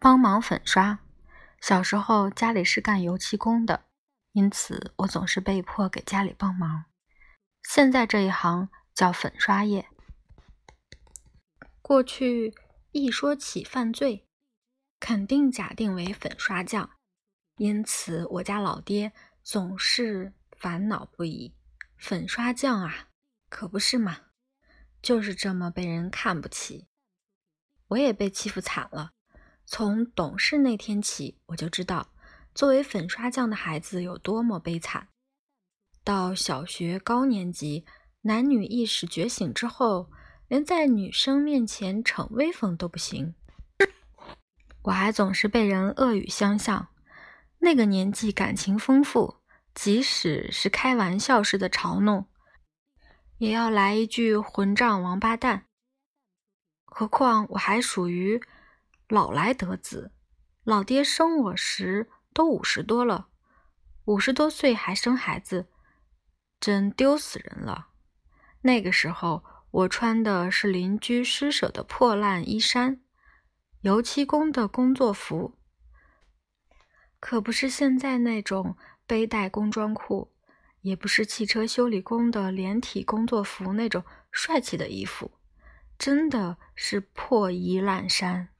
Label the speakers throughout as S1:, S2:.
S1: 帮忙粉刷。小时候家里是干油漆工的，因此我总是被迫给家里帮忙。现在这一行叫粉刷业。过去一说起犯罪，肯定假定为粉刷匠，因此我家老爹总是烦恼不已。粉刷匠啊，可不是嘛，就是这么被人看不起。我也被欺负惨了。从懂事那天起，我就知道作为粉刷匠的孩子有多么悲惨。到小学高年级，男女意识觉醒之后，连在女生面前逞威风都不行。我还总是被人恶语相向。那个年纪感情丰富，即使是开玩笑似的嘲弄，也要来一句“混账王八蛋”。何况我还属于……老来得子，老爹生我时都五十多了，五十多岁还生孩子，真丢死人了。那个时候我穿的是邻居施舍的破烂衣衫，油漆工的工作服，可不是现在那种背带工装裤，也不是汽车修理工的连体工作服那种帅气的衣服，真的是破衣烂衫。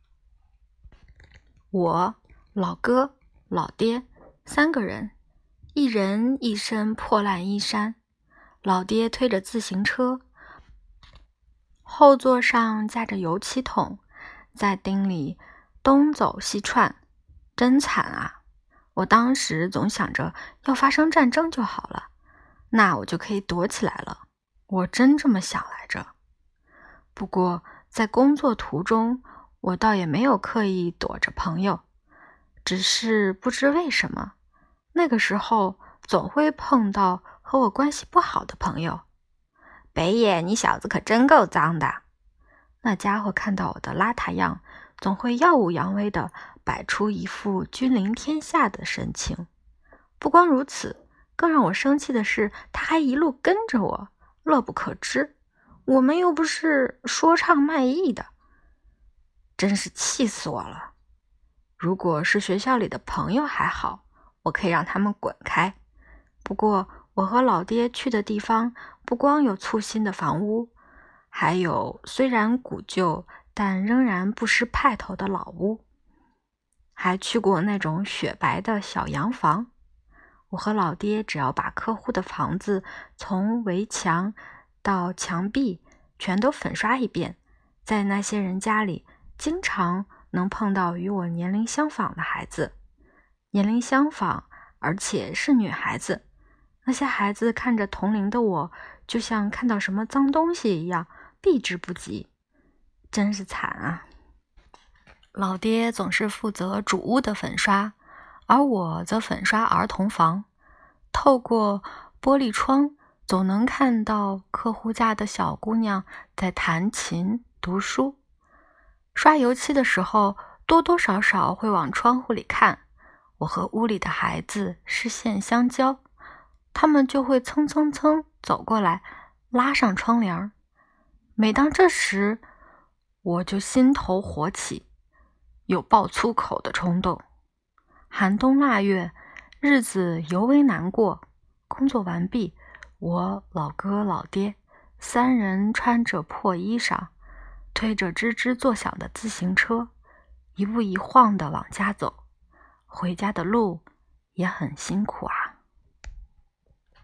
S1: 我老哥、老爹三个人，一人一身破烂衣衫。老爹推着自行车，后座上架着油漆桶，在丁里东走西窜，真惨啊！我当时总想着，要发生战争就好了，那我就可以躲起来了。我真这么想来着。不过在工作途中，我倒也没有刻意躲着朋友，只是不知为什么，那个时候总会碰到和我关系不好的朋友。北野，你小子可真够脏的！那家伙看到我的邋遢样，总会耀武扬威地摆出一副君临天下的神情。不光如此，更让我生气的是，他还一路跟着我，乐不可支。我们又不是说唱卖艺的。真是气死我了！如果是学校里的朋友还好，我可以让他们滚开。不过我和老爹去的地方不光有簇新的房屋，还有虽然古旧但仍然不失派头的老屋，还去过那种雪白的小洋房。我和老爹只要把客户的房子从围墙到墙壁全都粉刷一遍，在那些人家里。经常能碰到与我年龄相仿的孩子，年龄相仿，而且是女孩子。那些孩子看着同龄的我，就像看到什么脏东西一样，避之不及。真是惨啊！老爹总是负责主屋的粉刷，而我则粉刷儿童房。透过玻璃窗，总能看到客户家的小姑娘在弹琴、读书。刷油漆的时候，多多少少会往窗户里看。我和屋里的孩子视线相交，他们就会蹭蹭蹭走过来，拉上窗帘。每当这时，我就心头火起，有爆粗口的冲动。寒冬腊月，日子尤为难过。工作完毕，我老哥、老爹三人穿着破衣裳。推着吱吱作响的自行车，一步一晃地往家走。回家的路也很辛苦啊。